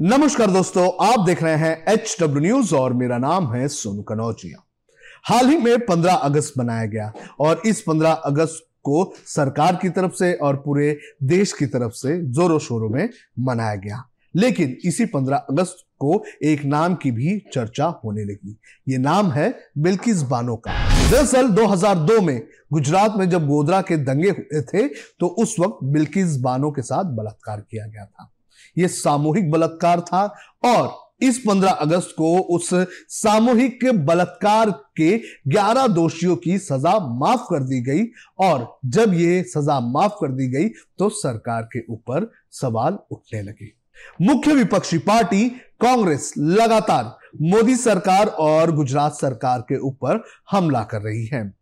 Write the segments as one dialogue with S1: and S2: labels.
S1: नमस्कार दोस्तों, आप देख रहे हैं एच डब्ल्यू न्यूज़ और मेरा नाम है सोनू कनौजिया। हाल ही में 15 अगस्त बनाया गया और इस 15 अगस्त को सरकार की तरफ़ से और पूरे देश की तरफ़ से जोरों शोरों में मनाया गया। लेकिन इसी 15 अगस्त को एक नाम की भी चर्चा होने लगी। ये नाम है बिल्किस बानो का। दरअसल 2002 में गुजरात में जब गोदरा के दंगे हुए थे तो उस वक्त बिल्किस बानो के साथ बलात्कार किया गया था। यह सामूहिक बलात्कार था और इस 15 अगस्त को उस सामूहिक बलात्कार के 11 दोषियों की सजा माफ़ कर दी गई और जब ये सजा माफ़ कर दी गई तो सरकार के ऊपर सवाल उठने लगे। मुख्य विपक्षी पार्टी कांग्रेस लगातार मोदी सरकार और गुजरात सरकार के ऊपर हमला कर रही है।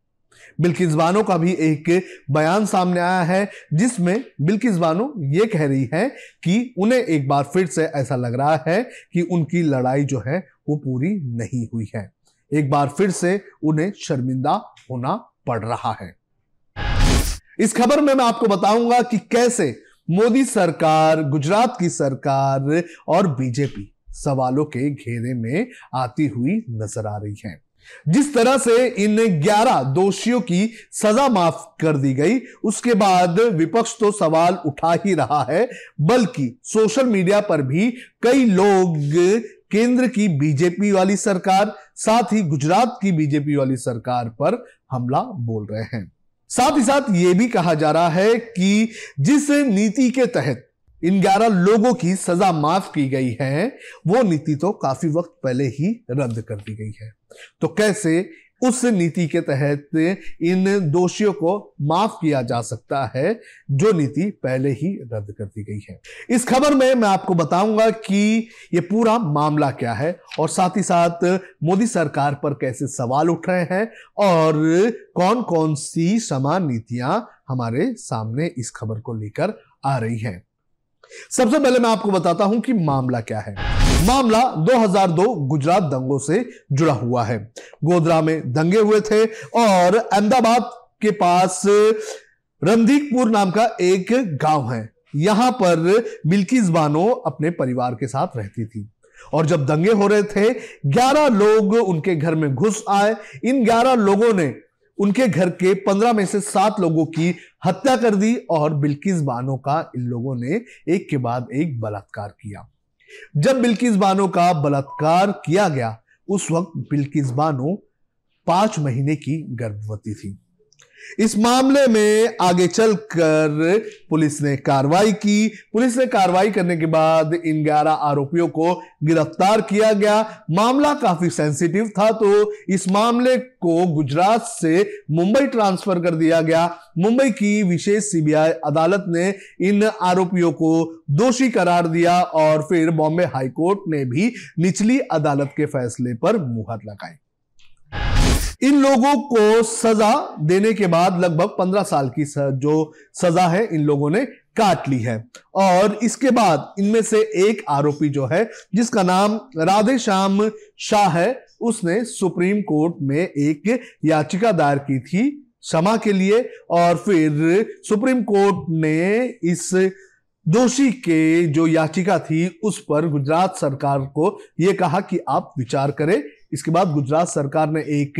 S1: बिल्किस बानो का भी एक बयान सामने आया है, जिसमें बिल्किस बानो ये कह रही है कि उन्हें एक बार फिर से ऐसा लग रहा है कि उनकी लड़ाई जो है वो पूरी नहीं हुई है। एक बार फिर से उन्हें शर्मिंदा होना पड़ रहा है। इस खबर में मैं आपको बताऊँगा कि कैसे मोदी सरकार, गुजरात की सरकार और बीजेपी सवालों के घेरे में आती हुई नज़र आ रही है। जिस तरह से इन 11 दोषियों की सजा माफ़ कर दी गई, उसके बाद विपक्ष तो सवाल उठा ही रहा है, बल्कि सोशल मीडिया पर भी कई लोग केंद्र की बीजेपी वाली सरकार, साथ ही गुजरात की बीजेपी वाली सरकार पर हमला बोल रहे हैं। साथ ही साथ ये भी कहा जा रहा है कि जिस नीति के तहत इन 11 लोगों की सजा माफ़ की गई है, वो नीति तो काफ़ी वक्त पहले ही रद्द कर दी गई है। तो कैसे उस नीति के तहत इन दोषियों को माफ़ किया जा सकता है, जो नीति पहले ही रद्द कर दी गई है। इस खबर में मैं आपको बताऊँगा कि यह पूरा मामला क्या है और साथ ही साथ मोदी सरकार पर कैसे सवाल उठ रहे हैं और कौन कौन सी समान नीतियाँ हमारे सामने इस खबर को लेकर आ रही हैं। सबसे पहले मैं आपको बताता हूँ कि मामला क्या है। मामला 2002 गुजरात दंगों से जुड़ा हुआ है। गोधरा में दंगे हुए थे और अहमदाबाद के पास रणदीकपुर नाम का एक गाँव है। यहाँ पर बिल्किस बानो अपने परिवार के साथ रहती थी। और जब दंगे हो रहे थे 11 लोग उनके घर में घुस आए। इन 11 लोगों ने उनके घर के पंद्रह में से सात लोगों की हत्या कर दी और बिल्किस बानो का इन लोगों ने एक के बाद एक बलात्कार किया। जब बिल्किस बानो का बलात्कार किया गया, उस वक्त बिल्किस बानो पाँच महीने की गर्भवती थी। इस मामले में आगे चलकर पुलिस ने कार्रवाई की। पुलिस ने कार्रवाई करने के बाद इन 11 आरोपियों को गिरफ़्तार किया गया। मामला काफ़ी सेंसिटिव था तो इस मामले को गुजरात से मुंबई ट्रांसफ़र कर दिया गया। मुंबई की विशेष सीबीआई अदालत ने इन आरोपियों को दोषी करार दिया और फिर बॉम्बे हाईकोर्ट ने भी निचली अदालत के फैसले पर मुहर लगाई। इन लोगों को सजा देने के बाद लगभग पंद्रह साल की जो सजा है, इन लोगों ने काट ली है। और इसके बाद इनमें से एक आरोपी जो है, जिसका नाम राधे श्याम शाह है, उसने सुप्रीम कोर्ट में एक याचिका दायर की थी क्षमा के लिए, और फिर सुप्रीम कोर्ट ने इस दोषी के जो याचिका थी, उस पर गुजरात सरकार को यह कहा कि आप विचार करें इसके बाद गुजरात सरकार ने एक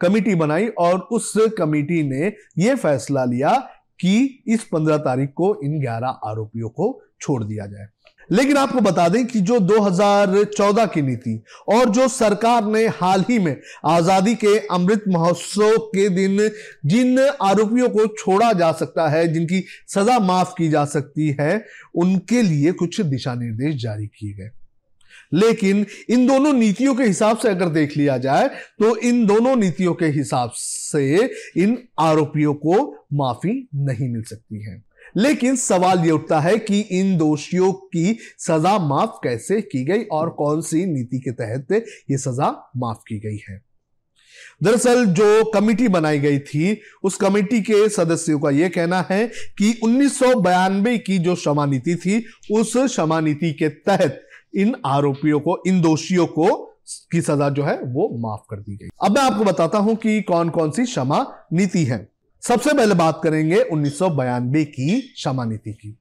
S1: कमेटी बनाई और उस कमेटी ने यह फैसला लिया कि इस पंद्रह तारीख को इन ग्यारह आरोपियों को छोड़ दिया जाए। लेकिन आपको बता दें कि जो 2014 की नीति और जो सरकार ने हाल ही में आज़ादी के अमृत महोत्सव के दिन जिन आरोपियों को छोड़ा जा सकता है, जिनकी सजा माफ़ की जा सकती है, उनके लिए कुछ दिशा निर्देश जारी किए गए। लेकिन इन दोनों नीतियों के हिसाब से अगर देख लिया जाए तो इन दोनों नीतियों के हिसाब से इन आरोपियों को माफ़ी नहीं मिल सकती है। लेकिन सवाल यह उठता है कि इन दोषियों की सजा माफ़ कैसे की गई और कौन सी नीति के तहत यह सजा माफ़ की गई है। दरअसल जो कमेटी बनाई गई थी, उस कमेटी के सदस्यों का यह कहना है कि उन्नीस की जो क्षमा नीति थी, उस क्षमा नीति के तहत इन आरोपियों को, इन दोषियों को की सजा जो है वो माफ़ कर दी गई। अब मैं आपको बताता हूँ कि कौन कौन सी क्षमा नीति है। सबसे पहले बात करेंगे उन्नीस की क्षमा नीति की।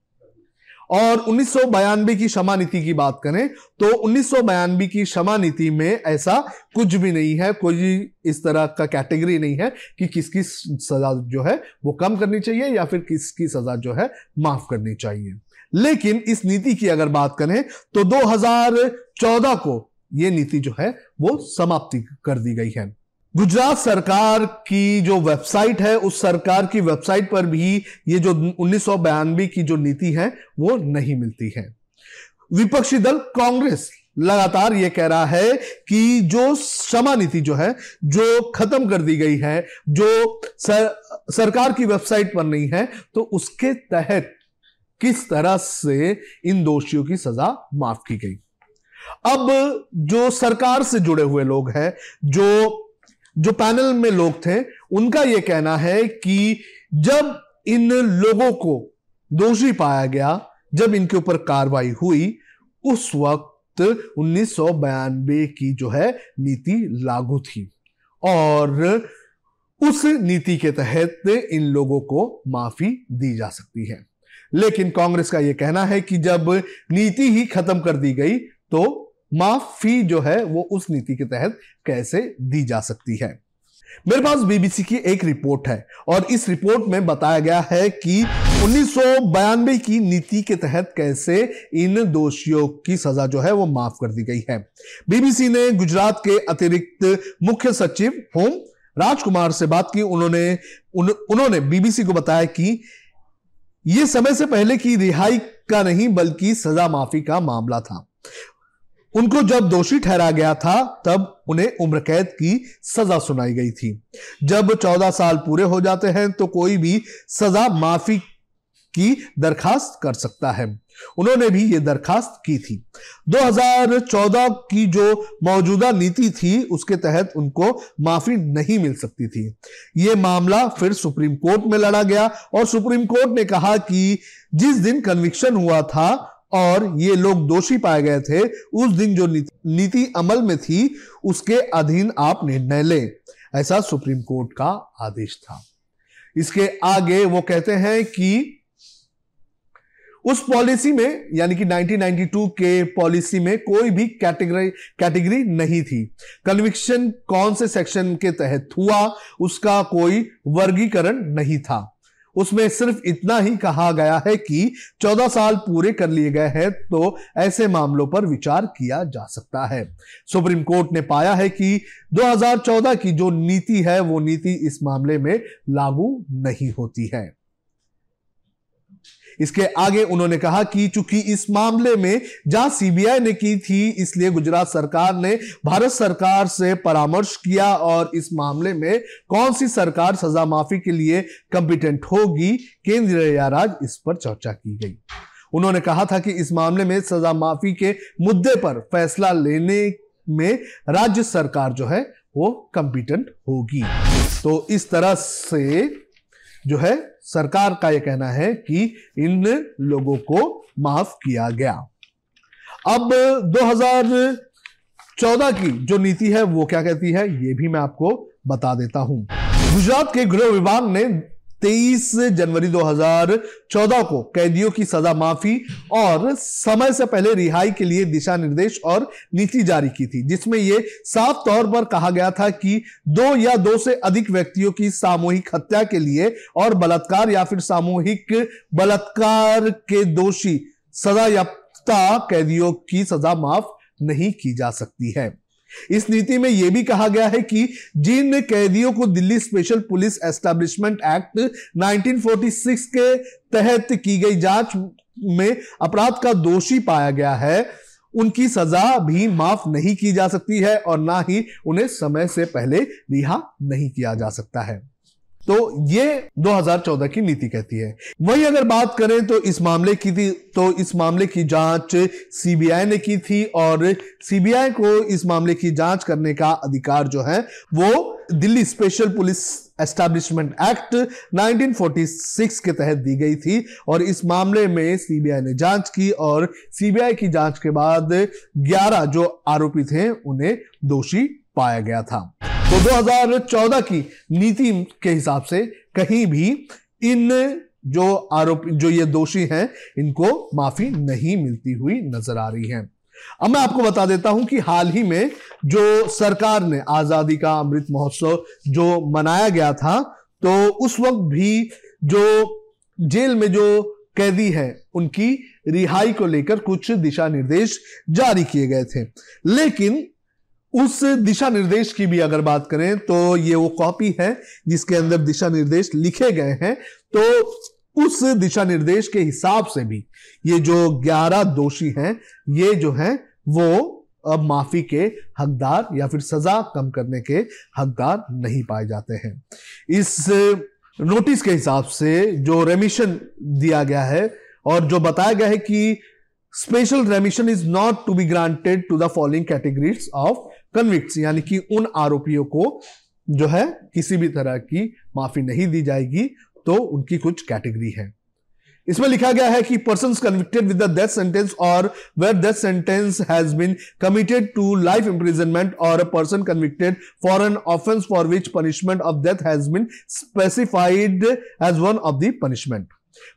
S1: और उन्नीस की क्षमा नीति की बात करें तो उन्नीस की क्षमा नीति में ऐसा कुछ भी नहीं है, कोई इस तरह का कैटेगरी नहीं है कि किसकी सजा जो है वो कम करनी चाहिए या फिर किसकी सजा जो है माफ़ करनी चाहिए। लेकिन इस नीति की अगर बात करें तो 2014 को ये नीति जो है वो समाप्ति कर दी गई है। गुजरात सरकार की जो वेबसाइट है उस सरकार की वेबसाइट पर भी ये जो उन्नीस की जो नीति है वो नहीं मिलती है। विपक्षी दल कांग्रेस लगातार ये कह रहा है कि जो क्षमा नीति जो है जो खत्म कर दी गई है जो सर, सरकार की वेबसाइट पर नहीं है तो उसके तहत किस तरह से इन दोषियों की सजा माफ़ की गई? अब जो सरकार से जुड़े हुए लोग हैं, जो जो पैनल में लोग थे, उनका यह कहना है कि जब इन लोगों को दोषी पाया गया, जब इनके ऊपर कार्रवाई हुई, उस वक्त उन्नीस की जो है नीति लागू थी। और उस नीति के तहत इन लोगों को माफ़ी दी जा सकती है। लेकिन कांग्रेस का यह कहना है कि जब नीति ही खत्म कर दी गई तो माफ़ी जो है वो उस नीति के तहत कैसे दी जा सकती है? मेरे पास बीबीसी की एक रिपोर्ट है और इस रिपोर्ट में बताया गया है कि उन्नीस की नीति के तहत कैसे इन दोषियों की सजा जो है वो माफ़ कर दी गई है। बीबीसी ने गुजरात के अतिरिक्त मुख्य सचिव होम राजकुमार से बात की। उन्होंने उन, उन्होंने बीबीसी को बताया कि यह समय से पहले की रिहाई का नहीं, बल्कि सजा माफ़ी का मामला था। उनको जब दोषी ठहरा गया था, तब उन्हें उम्र कैद की सजा सुनाई गई थी। जब चौदह साल पूरे हो जाते हैं तो कोई भी सजा माफ़ी की दरखास्त कर सकता है। उन्होंने भी ये दरखास्त की थी। 2014 की जो मौजूदा नीति थी, उसके तहत उनको माफ़ी नहीं मिल सकती थी। ये मामला फिर सुप्रीम कोर्ट में लड़ा गया और सुप्रीम कोर्ट ने कहा कि जिस दिन कन्विक्शन हुआ था और ये लोग दोषी पाए गए थे, उस दिन जो नीति अमल में थी, उसके अधीन आप निर्णय लें, ऐसा सुप्रीम कोर्ट का आदेश था। इसके आगे वो कहते हैं कि उस पॉलिसी में, यानी कि 1992 के पॉलिसी में कोई भी कैटेगरी कैटेगरी नहीं थी। कन्विक्शन कौन से सेक्शन के तहत हुआ, उसका कोई वर्गीकरण नहीं था। उसमें सिर्फ़ इतना ही कहा गया है कि 14 साल पूरे कर लिए गए हैं तो ऐसे मामलों पर विचार किया जा सकता है। सुप्रीम कोर्ट ने पाया है कि 2014 की जो नीति है, वो नीति इस मामले में लागू नहीं होती है। इसके आगे उन्होंने कहा कि चूँकि इस मामले में जहाँ सीबीआई ने की थी, इसलिए गुजरात सरकार ने, भारत सरकार से परामर्श किया और इस मामले में कौन सी सरकार सजा माफ़ी के लिए कंपिटेंट होगी, केंद्रीय राज्य इस पर चर्चा की गई। उन्होंने कहा था कि इस मामले में सजा माफ़ी के मुद्दे पर फैसला लेने में राज्य सरकार जो है, वो कंपिटेंट होगी। तो इस तरह से जो है, सरकार का यह कहना है कि इन लोगों को माफ़ किया गया। अब 2014 की जो नीति है, वो क्या कहती है, ये भी मैं आपको बता देता हूँ। गुजरात के गृह विभाग ने 23 जनवरी 2014 को कैदियों की सजा माफ़ी और समय से पहले रिहाई के लिए दिशा निर्देश और नीति जारी की थी, जिसमें यह साफ़ तौर पर कहा गया था कि दो या दो से अधिक व्यक्तियों की सामूहिक हत्या के लिए और बलात्कार या फिर सामूहिक बलात्कार के दोषी सजा याफ्ता कैदियों की सजा माफ़ नहीं की जा सकती है। इस नीति में यह भी कहा गया है कि जिन कैदियों को Delhi special police establishment act 1946 के तहत की गई जाँच में अपराध का दोषी पाया गया है। उनकी सजा भी माफ़ नहीं की जा सकती है और ना ही उन्हें समय से पहले रिहा नहीं किया जा सकता है। तो ये 2014 की नीति कहती है। वही अगर बात करें तो इस मामले की थी तो इस मामले की जाँच सीबीआई ने की थी और सीबीआई को इस मामले की जाँच करने का अधिकार जो है, वो Delhi special police establishment act 1946 के तहत दी गई थी और इस मामले में सीबीआई ने जाँच की और सीबीआई की जाँच के बाद 11 जो आरोपी थे, उन्हें दोषी पाया गया था। तो 2014 की नीति के हिसाब से कहीं भी इन जो आरोपी, जो ये दोषी हैं, इनको माफ़ी नहीं मिलती हुई नज़र आ रही है। अब मैं आपको बता देता हूँ कि हाल ही में जो सरकार ने आज़ादी का अमृत महोत्सव जो मनाया गया था तो उस वक्त भी जो जेल में जो कैदी है, उनकी रिहाई को लेकर कुछ दिशा निर्देश जारी किए गए थे। लेकिन उस दिशा निर्देश की भी अगर बात करें तो ये वो कॉपी है जिसके अंदर दिशा निर्देश लिखे गए हैं। तो उस दिशा निर्देश के हिसाब से भी ये जो 11 दोषी हैं, ये जो है, वो अब माफ़ी के हकदार या फिर सजा कम करने के हकदार नहीं पाए जाते हैं। इस नोटिस के हिसाब से जो रेमिशन दिया गया है और जो बताया गया है कि special remission is not to be granted to the following categories of convicts यानी कि उन आरोपियों को जो है किसी भी तरह की माफ़ी नहीं दी जाएगी तो उनकी कुछ कैटेगरी है। इसमें लिखा गया है कि person convicted with the death sentence और where death sentence has been committed to life imprisonment और a person convicted for an offence for which punishment of death has been specified as one of the punishment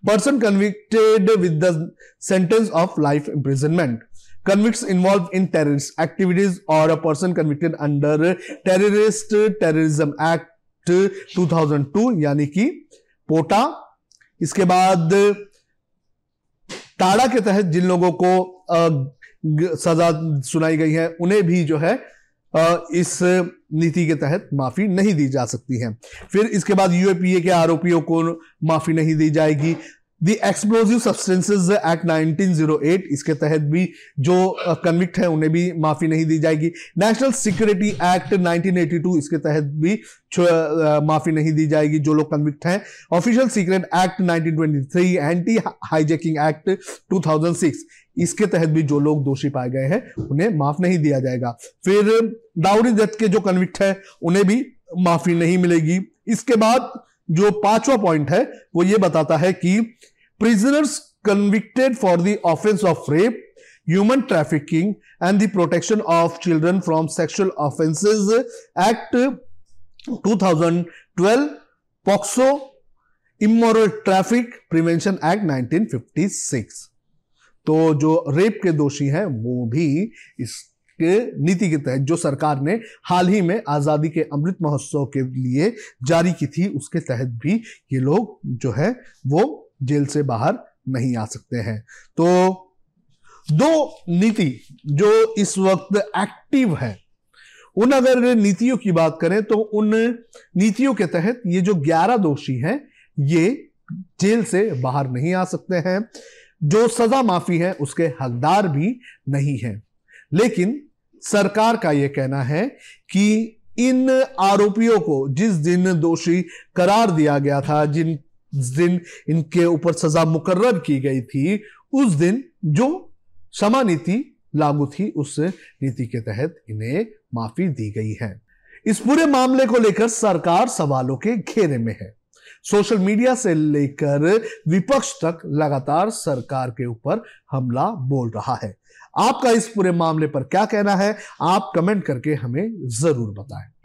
S1: person convicted with the sentence of life imprisonment convicts involved in terrorist activities or a person convicted under terrorist terrorism act 2002 यानी कि पोटा इसके बाद ta-da के तहत जिन लोगों को सजा सुनाई गई है उन्हें भी जो है इस नीति के तहत माफ़ी नहीं दी जा सकती है फिर इसके बाद यूएपीए के आरोपियों को माफ़ी नहीं दी जाएगी एक्सप्लोजिव सब्सटेंसेज एक्ट 1908 इसके तहत भी जो कन्विक्ट है, उन्हें भी माफ़ी नहीं दी जाएगी। नेशनल सिक्योरिटी एक्ट 1982 इसके तहत भी माफ़ी नहीं दी जाएगी जो लोग कन्विक्ट हैं। Official secret act 1923 anti hijacking act 2006 इसके तहत भी जो लोग दोषी पाए गए हैं, उन्हें माफ़ नहीं दिया जाएगा। फिर डाउरी डेथ के जो कन्विक्ट है, उन्हें भी माफ़ी नहीं मिलेगी। इसके बाद जो पांचवा पॉइंट है, वो ये बताता है कि prisoners convicted for the offense of rape, human trafficking and the protection of children from sexual offenses act 2012 POXO immoral traffic prevention act 1956 तो जो रेप के दोषी हैं वो भी इस नीति के तहत जो सरकार ने हाल ही में आज़ादी के अमृत महोत्सव के लिए जारी की थी उसके तहत भी ये लोग जो है वो जेल से बाहर नहीं आ सकते हैं। तो दो नीति जो इस वक्त एक्टिव है, उन अगर नीतियों की बात करें तो उन नीतियों के तहत ये जो 11 दोषी हैं, ये जेल से बाहर नहीं आ सकते हैं। जो सजा माफ़ी है, उसके हकदार भी नहीं है। लेकिन सरकार का यह कहना है कि इन आरोपियों को जिस दिन दोषी करार दिया गया था, जिन दिन इनके ऊपर सजा मुकर्र की गई थी, उस दिन जो क्षमा नीति लागू थी, उस नीति के तहत इन्हें माफ़ी दी गई है। इस पूरे मामले को लेकर सरकार सवालों के घेरे में है। सोशल मीडिया से लेकर विपक्ष तक लगातार सरकार के ऊपर हमला बोल रहा है। आपका इस पूरे मामले पर क्या कहना है? आप कमेंट करके हमें ज़रूर बताएँ।